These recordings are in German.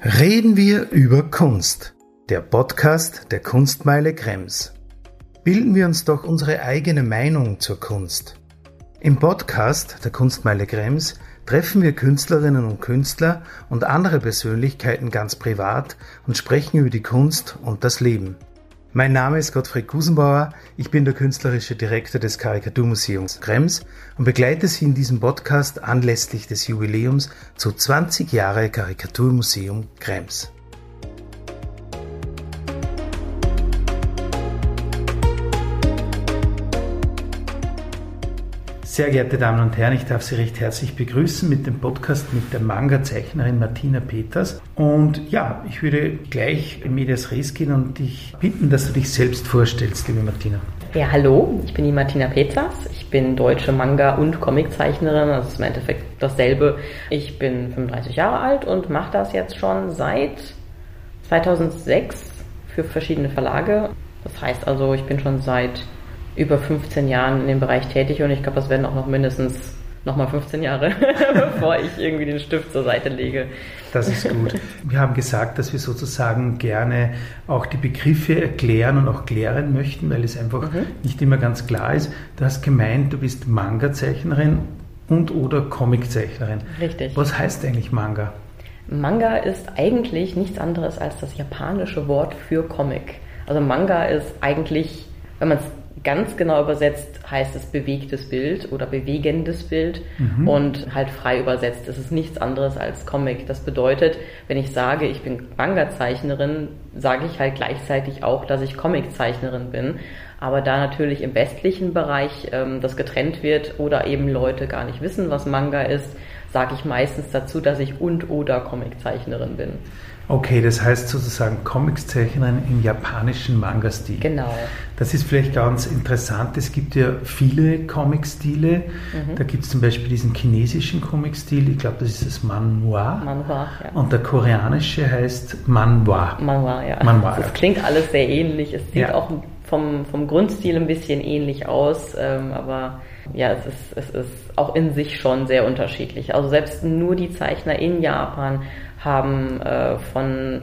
Reden wir über Kunst. Der Podcast der Kunstmeile Krems. Bilden wir uns doch unsere eigene Meinung zur Kunst. Im Podcast der Kunstmeile Krems treffen wir Künstlerinnen und Künstler und andere Persönlichkeiten ganz privat und sprechen über die Kunst und das Leben. Mein Name ist Gottfried Gusenbauer, ich bin der künstlerische Direktor des Karikaturmuseums Krems und begleite Sie in diesem Podcast anlässlich des Jubiläums zu 20 Jahre Karikaturmuseum Krems. Sehr geehrte Damen und Herren, ich darf Sie recht herzlich begrüßen mit dem Podcast mit der Manga-Zeichnerin Martina Peters. Und ja, ich würde gleich in Medias Res gehen und dich bitten, dass du dich selbst vorstellst, liebe Martina. Ja, hallo, ich bin die Martina Peters. Ich bin deutsche Manga- und Comiczeichnerin. Das ist im Endeffekt dasselbe. Ich bin 35 Jahre alt und mache das jetzt schon seit 2006 für verschiedene Verlage. Das heißt also, ich bin schon seit über 15 Jahren in dem Bereich tätig und ich glaube, das werden auch noch mindestens nochmal 15 Jahre, bevor ich irgendwie den Stift zur Seite lege. Das ist gut. Wir haben gesagt, dass wir sozusagen gerne auch die Begriffe erklären und auch klären möchten, weil es einfach mhm. nicht immer ganz klar ist. Du hast gemeint, du bist Manga-Zeichnerin und oder Comic-Zeichnerin. Richtig. Was heißt eigentlich Manga? Manga ist eigentlich nichts anderes als das japanische Wort für Comic. Also Manga ist eigentlich, wenn man es ganz genau übersetzt heißt es bewegtes Bild oder bewegendes Bild mhm. und halt frei übersetzt ist es nichts anderes als Comic. Das bedeutet, wenn ich sage, ich bin Manga-Zeichnerin, sage ich halt gleichzeitig auch, dass ich Comic-Zeichnerin bin. Aber da natürlich im westlichen Bereich ähm, das getrennt wird oder eben Leute gar nicht wissen, was Manga ist, sage ich meistens dazu, dass ich und oder Comiczeichnerin bin. Okay, das heißt sozusagen Comicszeichnerin im japanischen Manga-Stil. Genau. Das ist vielleicht ganz interessant. Es gibt ja viele Comic-Stile. Mhm. Da gibt es zum Beispiel diesen chinesischen Comic-Stil, ich glaube, das ist das Manhwa. Manhwa, ja. Und der koreanische heißt Manhwa. Manhwa, ja. Manhwa, das klingt alles sehr ähnlich. Es sieht ja. auch vom, vom Grundstil ein bisschen ähnlich aus, ähm, aber ja, es ist, es ist auch in sich schon sehr unterschiedlich. Also selbst nur die Zeichner in Japan haben äh, von,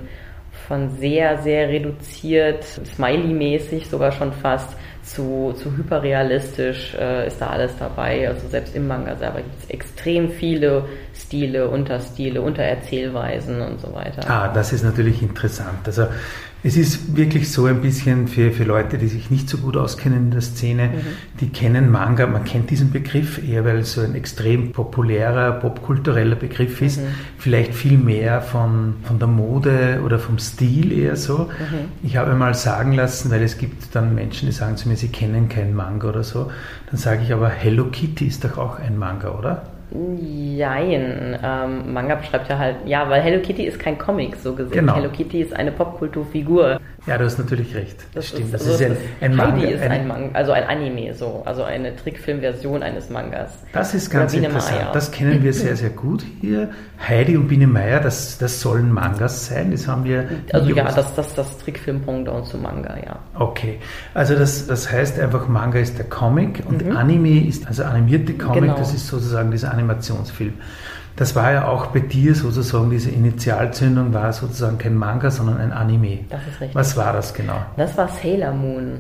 von sehr, sehr reduziert, smiley-mäßig sogar schon fast, zu, zu hyperrealistisch äh, ist da alles dabei. Also selbst im Manga selber gibt es extrem viele Stile, Unterstile, Untererzählweisen und so weiter. Ah, das ist natürlich interessant. Also es ist wirklich so ein bisschen für, für Leute, die sich nicht so gut auskennen in der Szene, mhm. die kennen Manga, man kennt diesen Begriff eher, weil es so ein extrem populärer, popkultureller Begriff ist, mhm. vielleicht viel mehr von, von der Mode oder vom Stil eher so. Mhm. Ich habe mal sagen lassen, weil es gibt dann Menschen, die sagen zu mir, sie kennen keinen Manga oder so, dann sage ich aber, Hello Kitty ist doch auch ein Manga, oder? Jein. Ähm, Manga beschreibt ja halt, ja, weil Hello Kitty ist kein Comic, so gesehen. Genau. Hello Kitty ist eine Popkulturfigur. Ja, du hast natürlich recht. Das, das stimmt. Ist, das also ist ein, ein Manga. Heidi ist ein, ein, Manga, also ein Anime, so, also eine Trickfilmversion eines Mangas. Das ist ganz interessant. Maya. Das kennen wir sehr, sehr gut hier. Heidi und Biene Meier, das, das sollen Mangas sein. Das haben wir. Also ja, das, das, das Trickfilm-Pendant zu Manga, ja. Okay. Also das, das heißt einfach, Manga ist der Comic und mhm. Anime ist, also animierte Comic, genau. das ist sozusagen dieser Animationsfilm. Das war ja auch bei dir sozusagen, diese Initialzündung war sozusagen kein Manga, sondern ein Anime. Das ist richtig. Was war das genau? Das war Sailor Moon.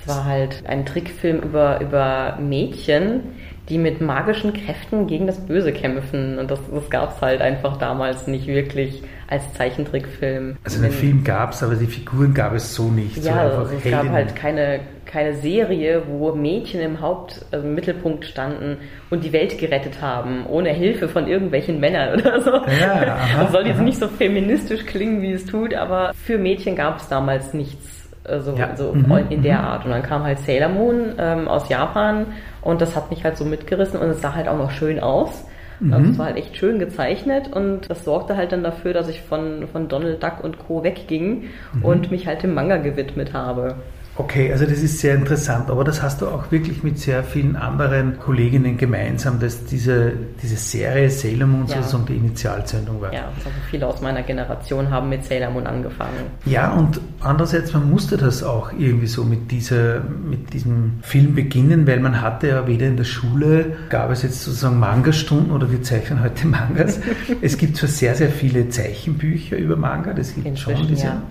Es war halt ein Trickfilm über, über Mädchen, die mit magischen Kräften gegen das Böse kämpfen. Und das, das gab es halt einfach damals nicht wirklich als Zeichentrickfilm. Also den Film gab es, aber die Figuren gab es so nicht. Ja, so also es gab halt keine, keine Serie, wo Mädchen im Haupt, also im Mittelpunkt standen und die Welt gerettet haben, ohne Hilfe von irgendwelchen Männern oder so. Ja, aha, das soll jetzt aha. nicht so feministisch klingen, wie es tut, aber für Mädchen gab es damals nichts also ja. so mhm. in der mhm. Art. Und dann kam halt Sailor Moon ähm, aus Japan und das hat mich halt so mitgerissen und es sah halt auch noch schön aus. Mhm. Also es war halt echt schön gezeichnet und das sorgte halt dann dafür, dass ich von, von Donald Duck und Co. wegging mhm. und mich halt dem Manga gewidmet habe. Okay, also das ist sehr interessant, aber das hast du auch wirklich mit sehr vielen anderen Kolleginnen gemeinsam, dass diese, diese Serie Sailor Moon ja. sozusagen die Initialzündung war. Ja, also viele aus meiner Generation haben mit Sailor Moon angefangen. Ja, und andererseits, man musste das auch irgendwie so mit, dieser, mit diesem Film beginnen, weil man hatte ja weder in der Schule, gab es jetzt sozusagen Manga-Stunden oder wir zeichnen heute Mangas. es gibt zwar sehr, sehr viele Zeichenbücher über Manga, das gibt Inzwischen, schon diese. Ja.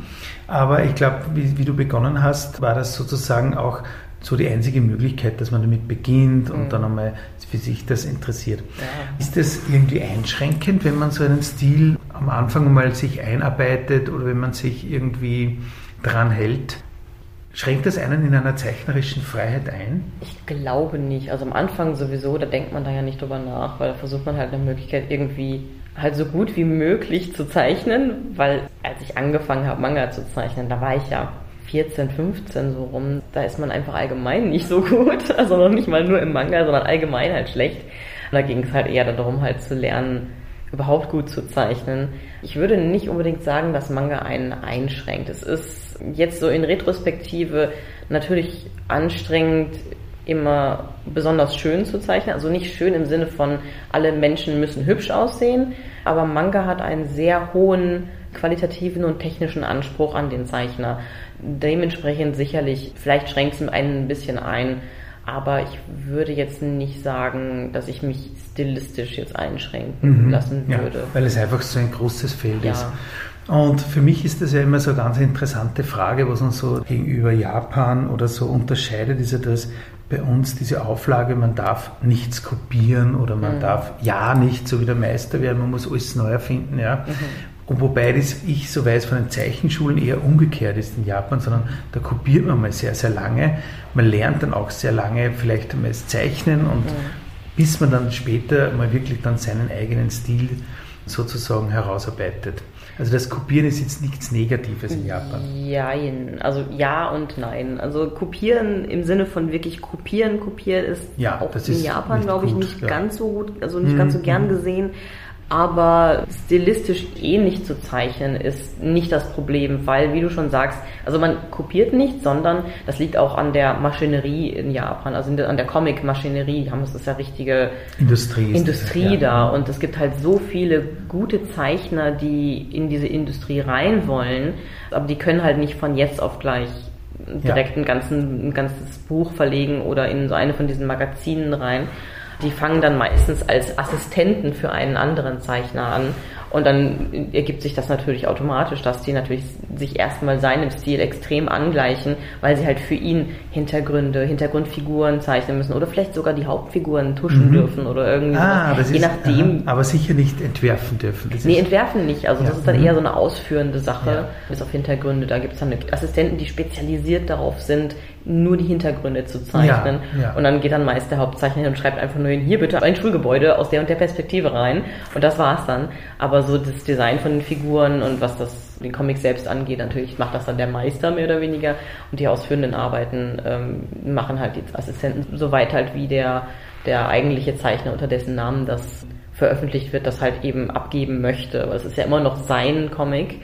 Aber ich glaube, wie, wie, du begonnen hast, war das sozusagen auch so die einzige Möglichkeit, dass man damit beginnt und mhm. dann einmal für sich das interessiert. Ja. Ist das irgendwie einschränkend, wenn man so einen Stil am Anfang mal sich einarbeitet oder wenn man sich irgendwie dran hält? Schränkt das einen in einer zeichnerischen Freiheit ein? Ich glaube nicht. Also am Anfang sowieso, da denkt man da ja nicht drüber nach, weil da versucht man halt eine Möglichkeit irgendwie halt so gut wie möglich zu zeichnen, weil als ich angefangen habe, Manga zu zeichnen, da war ich ja 14, 15 so rum. Da ist man einfach allgemein nicht so gut. Also noch nicht mal nur im Manga, sondern allgemein halt schlecht. Und da ging es halt eher darum, halt zu lernen, überhaupt gut zu zeichnen. Ich würde nicht unbedingt sagen, dass Manga einen einschränkt. Es ist jetzt so in Retrospektive natürlich anstrengend, immer besonders schön zu zeichnen. Also nicht schön im Sinne von, alle Menschen müssen hübsch aussehen, aber Manga hat einen sehr hohen qualitativen und technischen Anspruch an den Zeichner. Dementsprechend sicherlich, vielleicht schränkt es einen ein bisschen ein, aber ich würde jetzt nicht sagen, dass ich mich stilistisch jetzt einschränken mhm, lassen würde. Ja, weil es einfach so ein großes Feld ja. ist. Und für mich ist das ja immer so eine ganz interessante Frage, was uns so gegenüber Japan oder so unterscheidet, ist ja das, bei uns diese Auflage, man darf nichts kopieren oder man mhm. darf ja nicht so wie der Meister werden, man muss alles neu erfinden. Ja. Mhm. Und wobei das ich so weiß von den Zeichenschulen eher umgekehrt ist in Japan, sondern da kopiert man mal sehr, sehr lange. Man lernt dann auch sehr lange vielleicht einmal das Zeichnen und mhm. bis man dann später mal wirklich dann seinen eigenen Stil sozusagen herausarbeitet. Also das Kopieren ist jetzt nichts Negatives in Japan. Jein. Also ja und nein. Also kopieren im Sinne von wirklich kopieren, kopieren ist ja, auch in Japan, glaube ich, nicht ja. ganz so gut, also nicht mhm. ganz so gern mhm. gesehen aber stilistisch ähnlich zu zeichnen ist nicht das Problem, weil, wie du schon sagst, also man kopiert nicht, sondern das liegt auch an der Maschinerie in Japan, also an der Comic-Maschinerie, haben es ist ja richtige Industrie, Industrie das, da ja. und es gibt halt so viele gute Zeichner, die in diese Industrie rein wollen, aber die können halt nicht von jetzt auf gleich direkt ja. ein, ganzen, ein ganzes Buch verlegen oder in so eine von diesen Magazinen rein die fangen dann meistens als Assistenten für einen anderen Zeichner an und dann ergibt sich das natürlich automatisch, dass die natürlich sich erstmal seinem Stil extrem angleichen, weil sie halt für ihn Hintergründe, Hintergrundfiguren zeichnen müssen oder vielleicht sogar die Hauptfiguren tuschen mhm. dürfen oder irgendwie ah, sowas. Je ist, nachdem. Aber sicher nicht entwerfen dürfen. Das nee, entwerfen nicht. Also ja. das ist dann mhm. eher so eine ausführende Sache, ja. bis auf Hintergründe. Da gibt es dann Assistenten, die spezialisiert darauf sind, nur die Hintergründe zu zeichnen. Ja, ja. Und dann geht dann meist der Hauptzeichner hin und schreibt einfach nur hin, hier bitte ein Schulgebäude aus der und der Perspektive rein. Und das war's dann. Aber so das Design von den Figuren und was das den Comic selbst angeht, natürlich macht das dann der Meister mehr oder weniger. Und die ausführenden Arbeiten ähm, machen halt die Assistenten soweit halt wie der, der eigentliche Zeichner, unter dessen Namen das veröffentlicht wird, das halt eben abgeben möchte. Aber es ist ja immer noch sein Comic.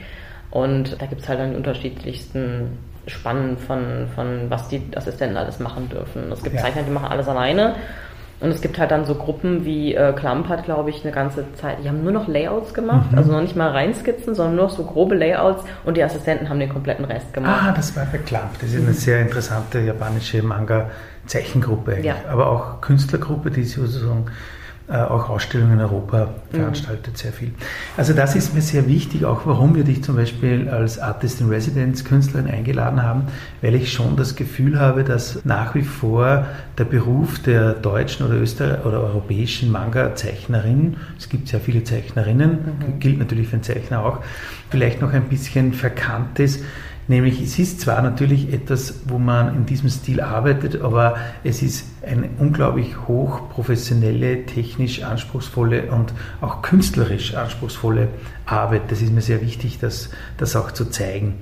Und da gibt's halt dann die unterschiedlichsten Spannen von, von was die Assistenten alles machen dürfen. Es gibt ja. Zeichner, die machen alles alleine. Und es gibt halt dann so Gruppen wie äh, Klamp hat, glaube ich, eine ganze Zeit, die haben nur noch Layouts gemacht, mhm. also noch nicht mal Reinskizzen, sondern nur so grobe Layouts und die Assistenten haben den kompletten Rest gemacht. Ah, das war bei Klamp. Das ist eine sehr interessante japanische Manga-Zeichengruppe eigentlich, ja. aber auch Künstlergruppe, die sozusagen auch Ausstellungen in Europa veranstaltet, mhm. sehr viel. Also das ist mir sehr wichtig, auch warum wir dich zum Beispiel als Artist in Residence, Künstlerin eingeladen haben, weil ich schon das Gefühl habe, dass nach wie vor der Beruf der deutschen oder österreich oder europäischen Manga-Zeichnerin, es gibt sehr viele Zeichnerinnen, mhm. gilt natürlich für den Zeichner auch, vielleicht noch ein bisschen verkannt ist Nämlich es ist zwar natürlich etwas, wo man in diesem Stil arbeitet, aber es ist eine unglaublich hochprofessionelle, technisch anspruchsvolle und auch künstlerisch anspruchsvolle Arbeit. Das ist mir sehr wichtig, das, das auch zu zeigen.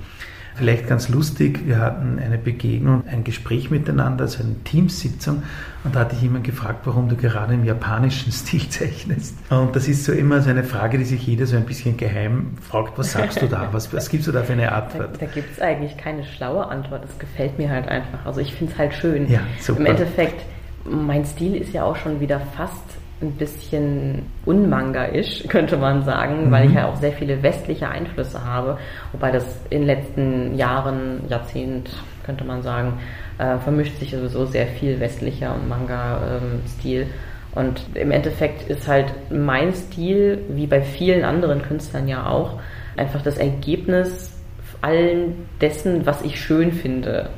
Vielleicht ganz lustig, wir hatten eine Begegnung, ein Gespräch miteinander, also eine Teamsitzung und da hatte ich jemanden gefragt, warum du gerade im japanischen Stil zeichnest. Und das ist so immer so eine Frage, die sich jeder so ein bisschen geheim fragt, was sagst du da? Was, was gibst du da für eine Antwort? Da, da gibt es eigentlich keine schlaue Antwort, das gefällt mir halt einfach. Also ich finde es halt schön. Ja, super. Im Endeffekt, mein Stil ist ja auch schon wieder fast ein bisschen unmangaisch, könnte man sagen, mhm. weil ich ja auch sehr viele westliche Einflüsse habe, wobei das in den letzten Jahren, Jahrzehnt, könnte man sagen, äh, vermischt sich sowieso sehr viel westlicher und Manga-Stil. Ähm, und im Endeffekt ist halt mein Stil, wie bei vielen anderen Künstlern ja auch, einfach das Ergebnis allen dessen, was ich schön finde.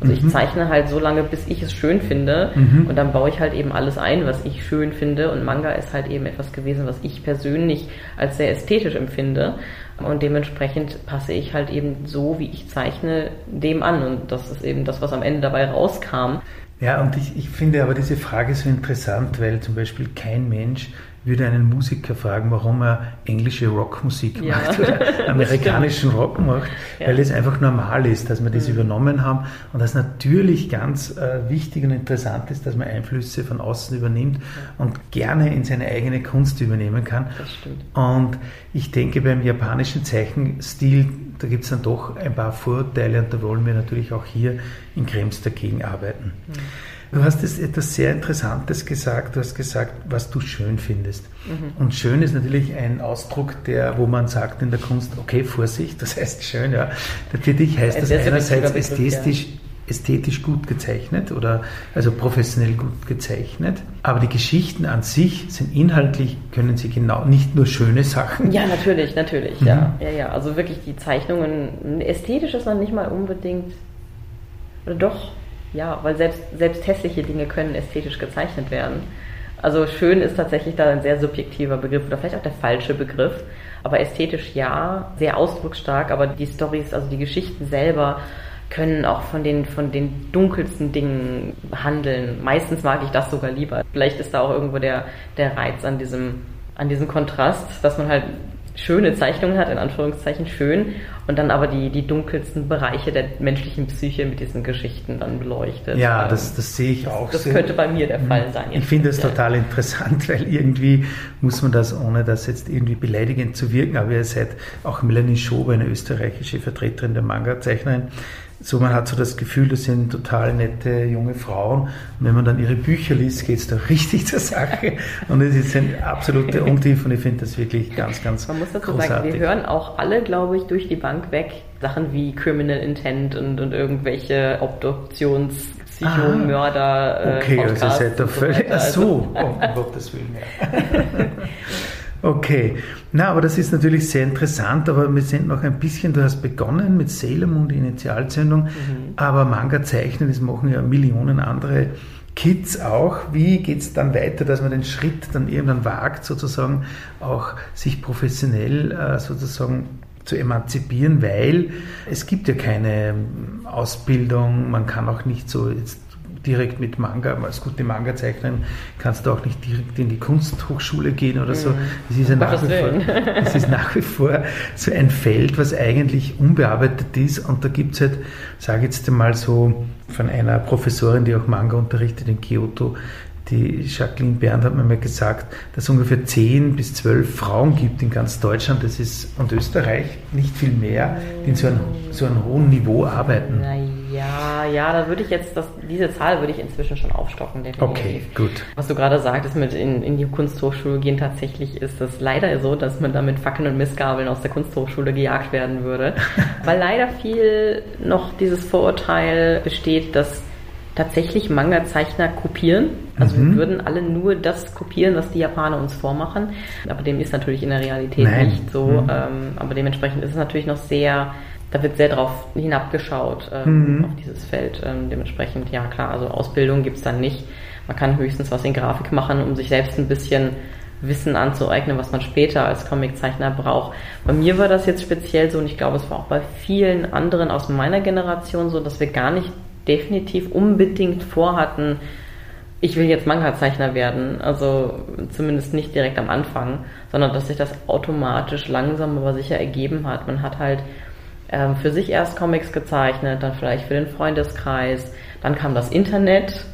Also mhm. ich zeichne halt so lange, bis ich es schön finde mhm. und dann baue ich halt eben alles ein, was ich schön finde und Manga ist halt eben etwas gewesen, was ich persönlich als sehr ästhetisch empfinde und dementsprechend passe ich halt eben so, wie ich zeichne, dem an und das ist eben das, was am Ende dabei rauskam. Ja, und ich, ich finde aber diese Frage so interessant, weil zum Beispiel kein Mensch würde einen Musiker fragen, warum er englische Rockmusik ja. macht oder amerikanischen Rock macht, ja. weil es einfach normal ist, dass wir das mhm. übernommen haben und das natürlich ganz äh, wichtig und interessant ist, dass man Einflüsse von außen übernimmt ja. und gerne in seine eigene Kunst übernehmen kann. Und ich denke, beim japanischen Zeichenstil, da gibt es dann doch ein paar Vorurteile und da wollen wir natürlich auch hier in Krems dagegen arbeiten. Mhm. Du hast jetzt etwas sehr Interessantes gesagt. Du hast gesagt, was du schön findest. Mhm. Und schön ist natürlich ein Ausdruck, der, wo man sagt in der Kunst, okay, Vorsicht, das heißt schön, ja. Für dich heißt das einerseits ästhetisch, ästhetisch gut gezeichnet oder also professionell gut gezeichnet. Aber die Geschichten an sich sind inhaltlich, können sie genau nicht nur schöne Sachen. Ja, natürlich, natürlich, mhm. ja. ja. Ja, Also wirklich die Zeichnungen, ästhetisch ist man nicht mal unbedingt, oder doch, ja, weil selbst, selbst hässliche Dinge können ästhetisch gezeichnet werden. Also schön ist tatsächlich da ein sehr subjektiver Begriff oder vielleicht auch der falsche Begriff. Aber ästhetisch ja, sehr ausdrucksstark, aber die Stories, also die Geschichten selber können auch von den, von den dunkelsten Dingen handeln. Meistens mag ich das sogar lieber. Vielleicht ist da auch irgendwo der, der Reiz an diesem, an diesem Kontrast, dass man halt schöne Zeichnungen hat, in Anführungszeichen schön, und dann aber die, die dunkelsten Bereiche der menschlichen Psyche mit diesen Geschichten dann beleuchtet. Ja, das, das sehe ich auch. Das sehr. könnte bei mir der Fall sein. Ich finde das total interessant, weil irgendwie muss man das, ohne das jetzt irgendwie beleidigend zu wirken, aber ihr seid auch Melanie Schober, eine österreichische Vertreterin der Manga-Zeichnerin, so man hat so das Gefühl, das sind total nette junge Frauen. Und wenn man dann ihre Bücher liest, geht es da richtig zur Sache. Und es ist ein absoluter Umtief und ich finde das wirklich ganz, ganz Man muss dazu großartig. sagen, wir hören auch alle, glaube ich, durch die Bank weg Sachen wie Criminal Intent und, und irgendwelche Obduktions Psychomörder. Ah, okay, äh, also seid ihr völlig. Ach so, also. um Gottes Willen. Okay, na, aber das ist natürlich sehr interessant, aber wir sind noch ein bisschen, du hast begonnen mit Salem und die Initialzündung, mhm. aber Manga zeichnen, das machen ja Millionen andere Kids auch. Wie geht es dann weiter, dass man den Schritt dann irgendwann wagt, sozusagen auch sich professionell äh, sozusagen zu emanzipieren, weil es gibt ja keine Ausbildung, man kann auch nicht so jetzt direkt mit Manga, als gute Manga-Zeichnerin kannst du auch nicht direkt in die Kunsthochschule gehen oder so. Mhm. Es ist, ja nach wie vor, es ist nach wie vor so ein Feld, was eigentlich unbearbeitet ist und da gibt es halt, sage jetzt einmal so, von einer Professorin, die auch Manga unterrichtet in Kyoto, die Jacqueline Bernd hat mir mal gesagt, dass es ungefähr 10 bis 12 Frauen gibt in ganz Deutschland das ist, und Österreich, nicht viel mehr, die in so einem, so einem hohen Niveau arbeiten. Ja, ja, da würde ich jetzt, das, diese Zahl würde ich inzwischen schon aufstocken, definitiv. Okay, gut. Was du gerade sagtest, mit in, in die Kunsthochschule gehen, tatsächlich ist es leider so, dass man da mit Fackeln und Missgabeln aus der Kunsthochschule gejagt werden würde. weil leider viel noch dieses Vorurteil besteht, dass tatsächlich Manga-Zeichner kopieren. Also mhm. wir würden alle nur das kopieren, was die Japaner uns vormachen. Aber dem ist natürlich in der Realität Nein. nicht so. Mhm. Ähm, aber dementsprechend ist es natürlich noch sehr, da wird sehr drauf hinabgeschaut ähm, mhm. auf dieses Feld. Ähm, dementsprechend, ja klar, also Ausbildung gibt's dann nicht. Man kann höchstens was in Grafik machen, um sich selbst ein bisschen Wissen anzueignen, was man später als Comiczeichner braucht. Bei mir war das jetzt speziell so und ich glaube, es war auch bei vielen anderen aus meiner Generation so, dass wir gar nicht definitiv unbedingt vorhatten, ich will jetzt Manga-Zeichner werden, also zumindest nicht direkt am Anfang, sondern dass sich das automatisch langsam aber sicher ergeben hat. Man hat halt ähm, für sich erst Comics gezeichnet, dann vielleicht für den Freundeskreis, dann kam das Internet.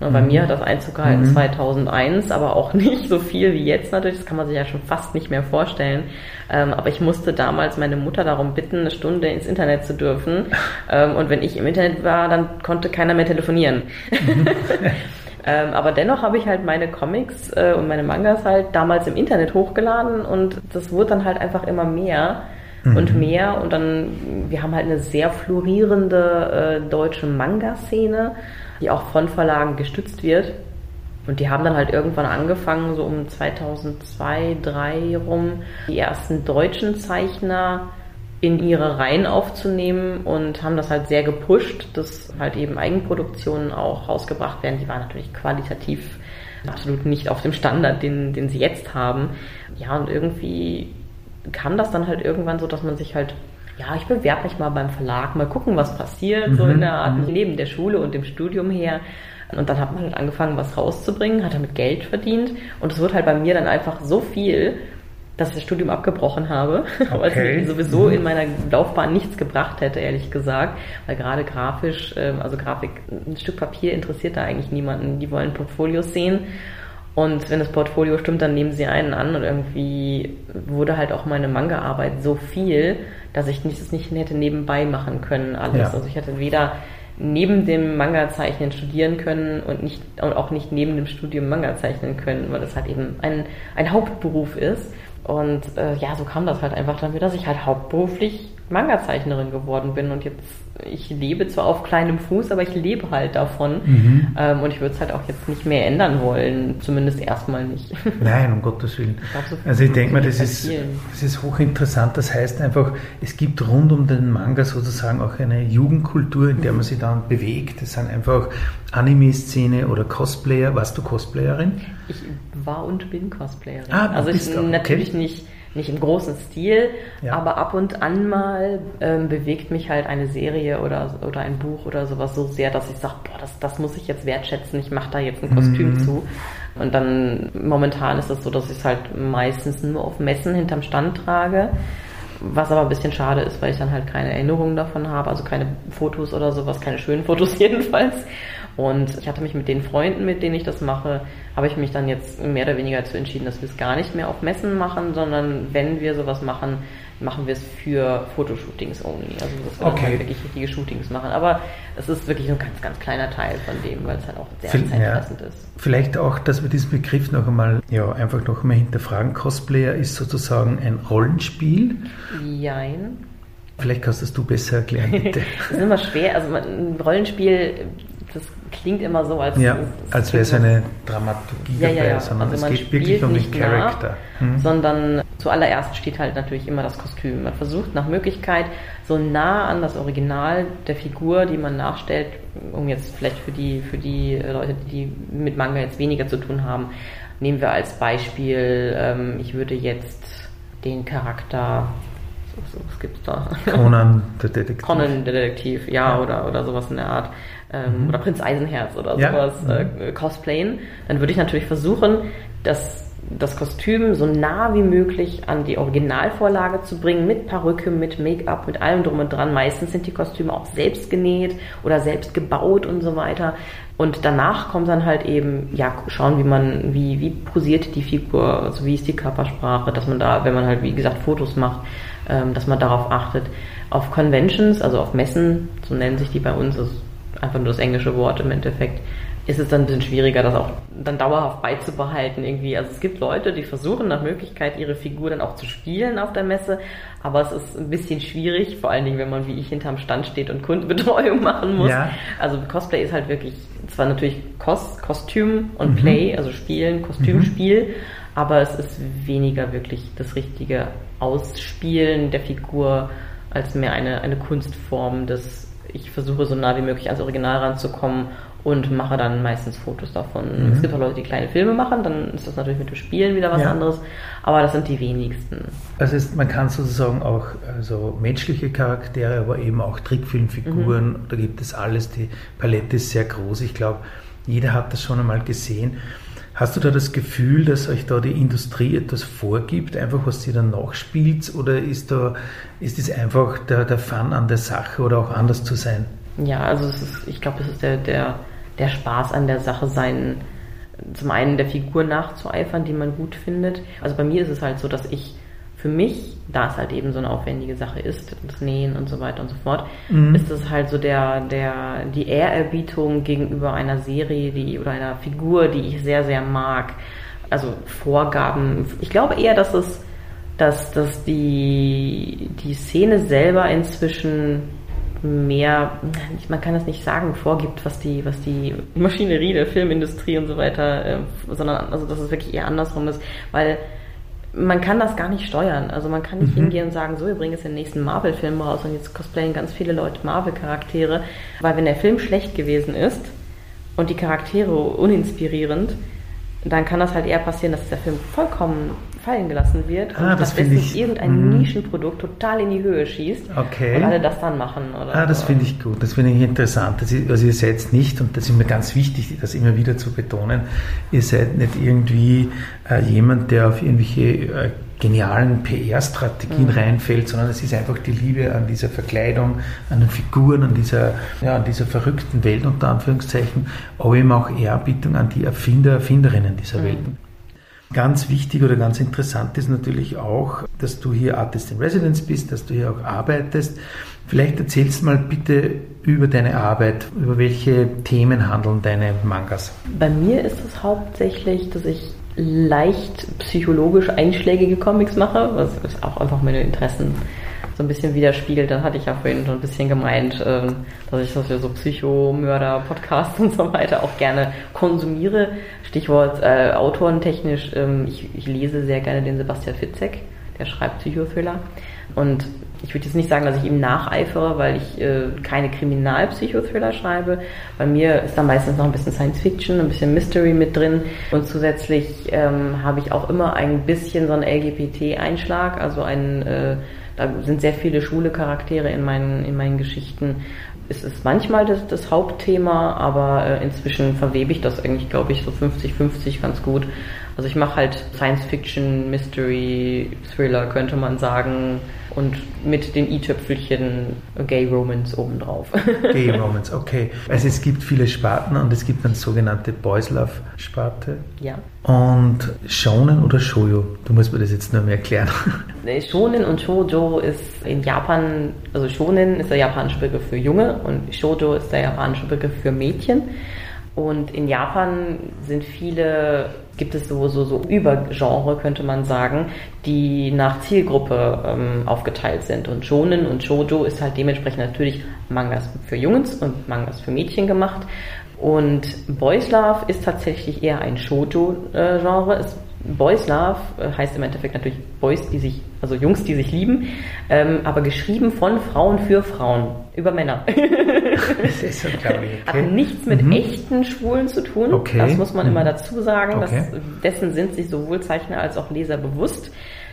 Ne, bei mhm. mir hat das Einzug gehalten mhm. 2001, aber auch nicht so viel wie jetzt natürlich. Das kann man sich ja schon fast nicht mehr vorstellen. Ähm, aber ich musste damals meine Mutter darum bitten, eine Stunde ins Internet zu dürfen. Ähm, und wenn ich im Internet war, dann konnte keiner mehr telefonieren. Mhm. Ähm, aber dennoch habe ich halt meine Comics äh, und meine Mangas halt damals im Internet hochgeladen und das wurde dann halt einfach immer mehr mhm. und mehr. Und dann, wir haben halt eine sehr florierende äh, deutsche Manga-Szene, die auch von Verlagen gestützt wird. Und die haben dann halt irgendwann angefangen, so um 2002, 2003 rum, die ersten deutschen Zeichner in ihre Reihen aufzunehmen und haben das halt sehr gepusht, dass halt eben Eigenproduktionen auch rausgebracht werden. Die waren natürlich qualitativ absolut nicht auf dem Standard, den, den sie jetzt haben. Ja, und irgendwie kam das dann halt irgendwann so, dass man sich halt, ja, ich bewerbe mich mal beim Verlag, mal gucken, was passiert, mhm. so in der Art, mhm. neben der Schule und dem Studium her. Und dann hat man halt angefangen, was rauszubringen, hat damit Geld verdient. Und es wird halt bei mir dann einfach so viel, dass ich das Studium abgebrochen habe, okay. weil es mir sowieso mhm. in meiner Laufbahn nichts gebracht hätte, ehrlich gesagt. Weil gerade grafisch, ähm, also Grafik, ein Stück Papier interessiert da eigentlich niemanden. Die wollen Portfolios sehen. Und wenn das Portfolio stimmt, dann nehmen sie einen an und irgendwie wurde halt auch meine Manga-Arbeit so viel, dass ich das nicht hätte nebenbei machen können alles. Ja. Also ich hätte weder neben dem Manga-Zeichnen studieren können und nicht und auch nicht neben dem Studium Manga zeichnen können, weil das halt eben ein, ein Hauptberuf ist. Und äh, ja, so kam das halt einfach dann wieder, dass ich halt hauptberuflich Manga-Zeichnerin geworden bin und jetzt, ich lebe zwar auf kleinem Fuß, aber ich lebe halt davon mhm. ähm, und ich würde es halt auch jetzt nicht mehr ändern wollen, zumindest erstmal nicht. Nein, um Gottes Willen. Ich glaub, so also ich denke mal, das ist, das ist hochinteressant, das heißt einfach, es gibt rund um den Manga sozusagen auch eine Jugendkultur, in der man sich dann bewegt, das sind einfach Anime-Szene oder Cosplayer, warst du Cosplayerin? Ich war und bin Cosplayerin. Ah, also ich natürlich okay. nicht nicht im großen Stil, ja. aber ab und an mal ähm, bewegt mich halt eine Serie oder, oder ein Buch oder sowas so sehr, dass ich sage, boah, das, das muss ich jetzt wertschätzen, ich mache da jetzt ein Kostüm mhm. zu. Und dann momentan ist es so, dass ich es halt meistens nur auf Messen hinterm Stand trage. Was aber ein bisschen schade ist, weil ich dann halt keine Erinnerungen davon habe, also keine Fotos oder sowas, keine schönen Fotos jedenfalls. Und ich hatte mich mit den Freunden, mit denen ich das mache, habe ich mich dann jetzt mehr oder weniger dazu entschieden, dass wir es gar nicht mehr auf Messen machen, sondern wenn wir sowas machen, machen wir es für Fotoshootings only. Also dass wir okay. halt wirklich richtige Shootings machen. Aber es ist wirklich nur ein ganz, ganz kleiner Teil von dem, weil es halt auch sehr zeitfressend ja. ist. Vielleicht auch, dass wir diesen Begriff noch einmal, ja, einfach noch einmal hinterfragen. Cosplayer ist sozusagen ein Rollenspiel. Jein. Vielleicht kannst das du besser erklären, bitte. das ist immer schwer. Also ein Rollenspiel klingt immer so, als, ja, als wäre es eine Dramaturgie ja, dabei, ja, sondern also es geht wirklich um den Charakter. Hm. Sondern zuallererst steht halt natürlich immer das Kostüm. Man versucht nach Möglichkeit so nah an das Original der Figur, die man nachstellt, um jetzt vielleicht für die, für die Leute, die mit Manga jetzt weniger zu tun haben, nehmen wir als Beispiel, ähm, ich würde jetzt den Charakter was gibt es da? Conan der Detektiv. Conan der Detektiv, ja, ja, Oder, oder sowas in der Art ähm, mhm. oder Prinz Eisenherz oder ja. sowas äh, mhm. cosplayen, dann würde ich natürlich versuchen, das, das Kostüm so nah wie möglich an die Originalvorlage zu bringen, mit Perücke, mit Make-up, mit allem drum und dran. Meistens sind die Kostüme auch selbst genäht oder selbst gebaut und so weiter. Und danach kommt dann halt eben, ja, schauen, wie man, wie, wie posiert die Figur, also wie ist die Körpersprache, dass man da, wenn man halt, wie gesagt, Fotos macht, ähm, dass man darauf achtet. Auf Conventions, also auf Messen, so nennen sich die bei uns, also einfach nur das englische Wort im Endeffekt, ist es dann ein bisschen schwieriger, das auch dann dauerhaft beizubehalten irgendwie. Also es gibt Leute, die versuchen nach Möglichkeit ihre Figur dann auch zu spielen auf der Messe, aber es ist ein bisschen schwierig, vor allen Dingen, wenn man wie ich hinterm Stand steht und Kundenbetreuung machen muss. Ja. Also Cosplay ist halt wirklich zwar natürlich Kos Kostüm und mhm. Play, also Spielen, Kostümspiel, mhm. aber es ist weniger wirklich das richtige Ausspielen der Figur als mehr eine, eine Kunstform des ich versuche so nah wie möglich ans Original ranzukommen und mache dann meistens Fotos davon. Mhm. Es gibt auch Leute, die kleine Filme machen, dann ist das natürlich mit dem Spielen wieder was ja. anderes, aber das sind die wenigsten. Also ist, man kann sozusagen auch also menschliche Charaktere, aber eben auch Trickfilmfiguren, mhm. da gibt es alles, die Palette ist sehr groß. Ich glaube, jeder hat das schon einmal gesehen. Hast du da das Gefühl, dass euch da die Industrie etwas vorgibt, einfach was sie dann nachspielt, oder ist da ist es einfach der, der Fun an der Sache oder auch anders zu sein? Ja, also ist, ich glaube, es ist der, der, der Spaß an der Sache sein, zum einen der Figur nachzueifern, die man gut findet. Also bei mir ist es halt so, dass ich für mich, da es halt eben so eine aufwendige Sache ist, das Nähen und so weiter und so fort, mhm. ist es halt so der, der, die Ehrerbietung gegenüber einer Serie, die, oder einer Figur, die ich sehr, sehr mag. Also Vorgaben. Ich glaube eher, dass es, dass, dass die, die Szene selber inzwischen mehr, man kann das nicht sagen, vorgibt, was die, was die Maschinerie der Filmindustrie und so weiter, äh, sondern also dass es wirklich eher andersrum ist, weil man kann das gar nicht steuern. Also man kann nicht mhm. hingehen und sagen, so, wir bringen jetzt den nächsten Marvel-Film raus und jetzt cosplayen ganz viele Leute Marvel-Charaktere, weil wenn der Film schlecht gewesen ist und die Charaktere uninspirierend, dann kann das halt eher passieren, dass der Film vollkommen fallen gelassen wird ah, und tatsächlich irgendein mh. Nischenprodukt total in die Höhe schießt okay. und alle das dann machen. Oder ah, das finde ich gut, das finde ich interessant. Das ist, also ihr seid nicht, und das ist mir ganz wichtig, das immer wieder zu betonen, ihr seid nicht irgendwie äh, jemand, der auf irgendwelche äh, genialen PR-Strategien mhm. reinfällt, sondern es ist einfach die Liebe an dieser Verkleidung, an den Figuren, an dieser, ja, an dieser verrückten Welt unter Anführungszeichen, aber eben auch Ehrbietung an die Erfinder, Erfinderinnen dieser mhm. Welten. Ganz wichtig oder ganz interessant ist natürlich auch, dass du hier Artist in Residence bist, dass du hier auch arbeitest. Vielleicht erzählst du mal bitte über deine Arbeit, über welche Themen handeln deine Mangas? Bei mir ist es hauptsächlich, dass ich leicht psychologisch einschlägige Comics mache, was auch einfach meine Interessen so ein bisschen widerspiegelt. Dann hatte ich ja vorhin schon ein bisschen gemeint, ähm, dass ich das ja so Psychomörder, Podcasts und so weiter auch gerne konsumiere. Stichwort äh, autorentechnisch, ähm, ich, ich lese sehr gerne den Sebastian Fitzek, der schreibt Psychothriller. Und ich würde jetzt nicht sagen, dass ich ihm nacheifere, weil ich äh, keine Kriminalpsychothriller schreibe. Bei mir ist da meistens noch ein bisschen Science Fiction, ein bisschen Mystery mit drin. Und zusätzlich ähm, habe ich auch immer ein bisschen so einen LGBT-Einschlag, also ein äh, da sind sehr viele schwule Charaktere in meinen, in meinen Geschichten. Es ist manchmal das, das Hauptthema, aber äh, inzwischen verwebe ich das eigentlich, glaube ich, so 50-50 ganz gut. Also ich mache halt Science Fiction, Mystery, Thriller, könnte man sagen und mit den i-Töpfelchen Gay Romance obendrauf. Gay Romance, okay. Also es gibt viele Sparten und es gibt eine sogenannte Boys Love Sparte. Ja. Und Shonen oder Shoujo? Du musst mir das jetzt nur mehr erklären. Shonen und Shoujo ist in Japan, also Shonen ist der japanische Begriff für Junge und Shoujo ist der japanische Begriff für Mädchen. Und in Japan sind viele, gibt es so, so, so Übergenre, könnte man sagen, die nach Zielgruppe ähm, aufgeteilt sind. Und Shonen und Shoujo ist halt dementsprechend natürlich Mangas für Jungs und Mangas für Mädchen gemacht. Und Boys Love ist tatsächlich eher ein Shoujo-Genre. Äh, Boys Love äh, heißt im Endeffekt natürlich Boys, die sich, also Jungs, die sich lieben, ähm, aber geschrieben von Frauen für Frauen, über Männer. das ist unglaublich. Okay. Hat nichts mit mhm. echten Schwulen zu tun. Okay. Das muss man mhm. immer dazu sagen. Okay. Dass, dessen sind sich sowohl Zeichner als auch Leser bewusst,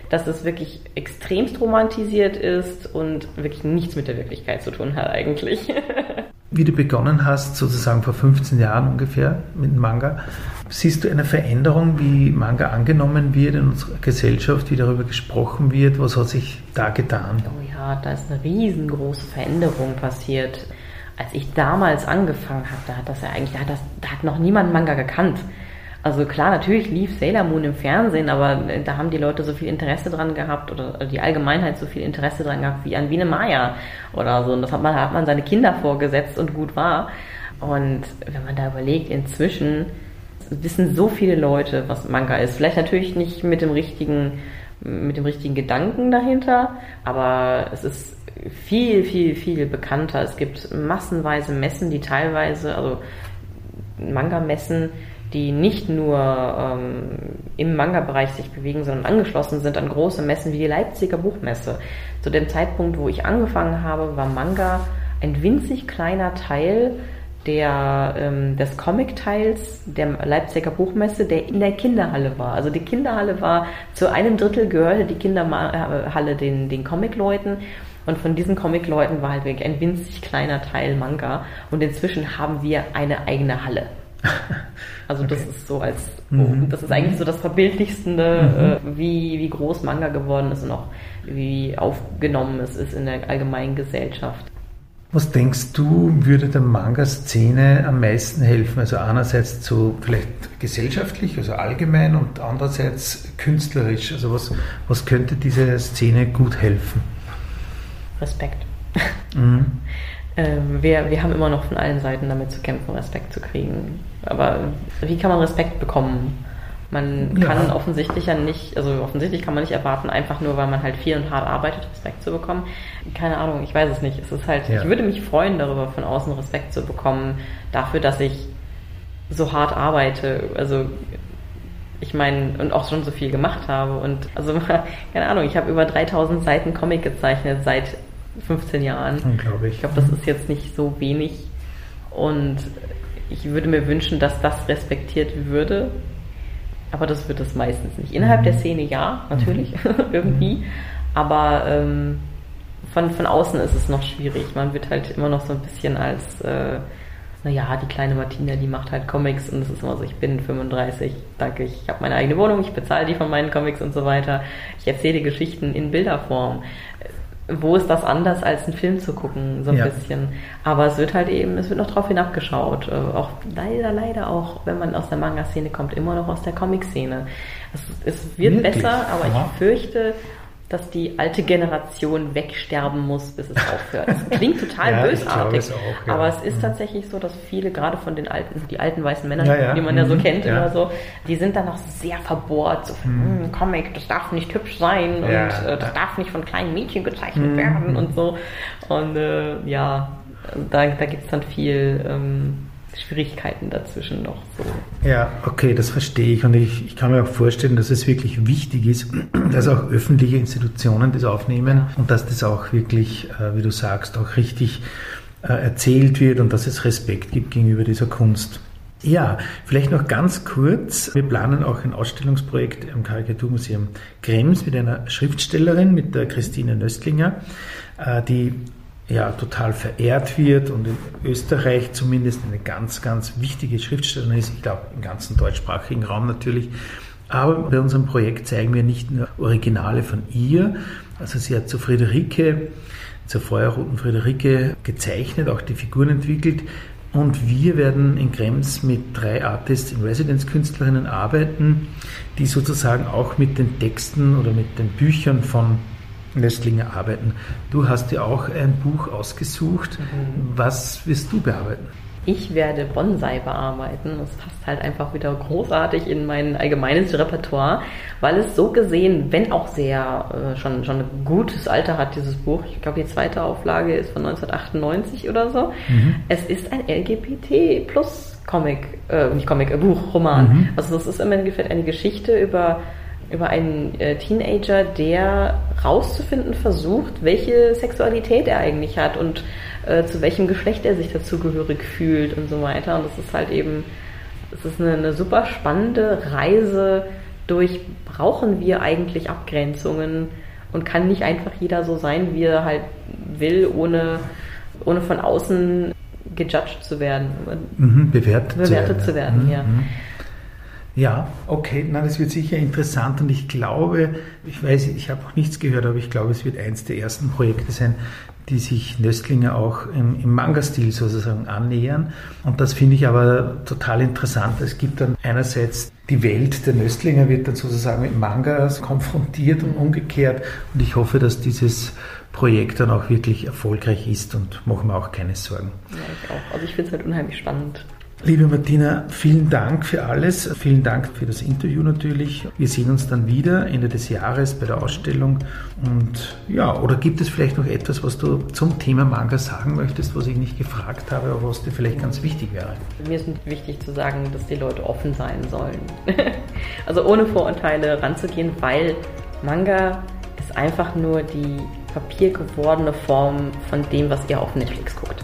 dass es wirklich extremst romantisiert ist und wirklich nichts mit der Wirklichkeit zu tun hat eigentlich. wie du begonnen hast, sozusagen vor 15 Jahren ungefähr mit Manga, siehst du eine Veränderung, wie Manga angenommen wird in unserer Gesellschaft, wie darüber gesprochen wird? Was hat sich da getan? Oh ja, da ist eine riesengroße Veränderung passiert. Als ich damals angefangen habe, da hat das ja eigentlich, da hat, das, da hat noch niemand Manga gekannt. Also klar, natürlich lief Sailor Moon im Fernsehen, aber da haben die Leute so viel Interesse dran gehabt oder die Allgemeinheit so viel Interesse dran gehabt wie an Biene Maya oder so. Und das hat man, hat man seine Kinder vorgesetzt und gut war. Und wenn man da überlegt, inzwischen wissen so viele Leute, was Manga ist. Vielleicht natürlich nicht mit dem richtigen, mit dem richtigen Gedanken dahinter, aber es ist viel, viel, viel bekannter. Es gibt massenweise Messen, die teilweise, also Manga-Messen, die nicht nur ähm, im Manga-Bereich sich bewegen, sondern angeschlossen sind an große Messen wie die Leipziger Buchmesse. Zu dem Zeitpunkt, wo ich angefangen habe, war Manga ein winzig kleiner Teil der, ähm, des Comic-Teils der Leipziger Buchmesse, der in der Kinderhalle war. Also die Kinderhalle war zu einem Drittel gehörte die Kinderhalle den, den Comic-Leuten und von diesen Comic-Leuten war halt wirklich ein winzig kleiner Teil Manga und inzwischen haben wir eine eigene Halle. Also das ist so als, mhm. das ist eigentlich so das Verbildlichste, mhm. äh, wie, wie groß Manga geworden ist und auch wie aufgenommen es ist in der allgemeinen Gesellschaft. Was denkst du, würde der Manga-Szene am meisten helfen? Also einerseits zu vielleicht gesellschaftlich, also allgemein und andererseits künstlerisch. Also was, was könnte diese Szene gut helfen? Respekt. Mhm. ähm, wir, wir haben immer noch von allen Seiten damit zu kämpfen, Respekt zu kriegen. Aber wie kann man Respekt bekommen? Man ja. kann offensichtlich ja nicht, also offensichtlich kann man nicht erwarten, einfach nur weil man halt viel und hart arbeitet, Respekt zu bekommen. Keine Ahnung, ich weiß es nicht. Es ist halt, ja. ich würde mich freuen, darüber von außen Respekt zu bekommen, dafür, dass ich so hart arbeite. Also ich meine, und auch schon so viel gemacht habe. Und also, keine Ahnung, ich habe über 3000 Seiten Comic gezeichnet seit 15 Jahren. Unglaublich. Ich glaube, das ist jetzt nicht so wenig. Und ich würde mir wünschen, dass das respektiert würde aber das wird es meistens nicht. Innerhalb der mhm. Szene ja, natürlich, mhm. irgendwie. Aber ähm, von, von außen ist es noch schwierig. Man wird halt immer noch so ein bisschen als, äh, naja, die kleine Martina, die macht halt Comics und es ist immer so, ich bin 35, danke, ich habe meine eigene Wohnung, ich bezahle die von meinen Comics und so weiter. Ich erzähle Geschichten in Bilderform wo ist das anders als einen Film zu gucken, so ein ja. bisschen. Aber es wird halt eben, es wird noch drauf hinabgeschaut. Äh, auch leider, leider auch, wenn man aus der Manga-Szene kommt, immer noch aus der Comic-Szene. Es, es, wird Wirklich? besser, aber Aha. ich fürchte, dass die alte Generation wegsterben muss, bis es aufhört. Das klingt total ja, bösartig, es auch, ja. aber es ist mhm. tatsächlich so, dass viele, gerade von den alten, die alten weißen Männer, ja, die man ja so mhm. kennt immer so, die sind dann noch sehr verbohrt, so mhm. Hm, Comic, das darf nicht hübsch sein und äh, das darf nicht von kleinen Mädchen gezeichnet mhm. werden und so. Und äh, ja, da, da gibt es dann viel ähm, Schwierigkeiten dazwischen noch so. Ja, okay, das verstehe ich. Und ich, ich kann mir auch vorstellen, dass es wirklich wichtig ist, dass auch öffentliche Institutionen das aufnehmen und dass das auch wirklich, äh, wie du sagst, auch richtig äh, erzählt wird und dass es Respekt gibt gegenüber dieser Kunst. Ja, vielleicht noch ganz kurz. Wir planen auch ein Ausstellungsprojekt am Karikaturmuseum Krems mit einer Schriftstellerin, mit der Christine Nöstlinger, äh, die ja total verehrt wird und in Österreich zumindest eine ganz, ganz wichtige Schriftstellerin ist. Ich glaube, im ganzen deutschsprachigen Raum natürlich. Aber bei unserem Projekt zeigen wir nicht nur Originale von ihr, also sie hat zu Friederike, zur feuerroten Friederike gezeichnet, auch die Figuren entwickelt. Und wir werden in Krems mit drei Artists in Residence Künstlerinnen arbeiten, die sozusagen auch mit den Texten oder mit den Büchern von Nöstlinge arbeiten. Du hast dir auch ein Buch ausgesucht. Mhm. Was wirst du bearbeiten? Ich werde Bonsai bearbeiten. Das passt halt einfach wieder großartig in mein allgemeines Repertoire, weil es so gesehen, wenn auch sehr äh, schon, schon ein gutes Alter hat, dieses Buch. Ich glaube, die zweite Auflage ist von 1998 oder so. Mhm. Es ist ein LGBT plus Comic, äh, nicht Comic, äh, Buch, Roman. Mhm. Also das ist im Endeffekt eine Geschichte über über einen äh, Teenager, der rauszufinden versucht, welche Sexualität er eigentlich hat und äh, zu welchem Geschlecht er sich dazugehörig fühlt und so weiter. Und das ist halt eben, es ist eine, eine super spannende Reise durch, brauchen wir eigentlich Abgrenzungen und kann nicht einfach jeder so sein, wie er halt will, ohne, ohne von außen gejudged zu werden. Mhm, bewertet, bewertet zu werden, zu werden mhm, ja. Ja, okay, na, das wird sicher interessant und ich glaube, ich weiß, ich habe auch nichts gehört, aber ich glaube, es wird eins der ersten Projekte sein, die sich Nöstlinger auch im, im Manga-Stil sozusagen annähern. Und das finde ich aber total interessant. Es gibt dann einerseits die Welt der Nöstlinger wird dann sozusagen mit Mangas konfrontiert und umgekehrt. Und ich hoffe, dass dieses Projekt dann auch wirklich erfolgreich ist und machen wir auch keine Sorgen. Ja, ich auch. Also ich finde es halt unheimlich spannend. Liebe Martina, vielen Dank für alles. Vielen Dank für das Interview natürlich. Wir sehen uns dann wieder Ende des Jahres bei der Ausstellung. Und ja, oder gibt es vielleicht noch etwas, was du zum Thema Manga sagen möchtest, was ich nicht gefragt habe, aber was dir vielleicht ganz wichtig wäre? Mir ist wichtig zu sagen, dass die Leute offen sein sollen. also ohne Vorurteile ranzugehen, weil Manga ist einfach nur die papiergewordene Form von dem, was ihr auf Netflix guckt.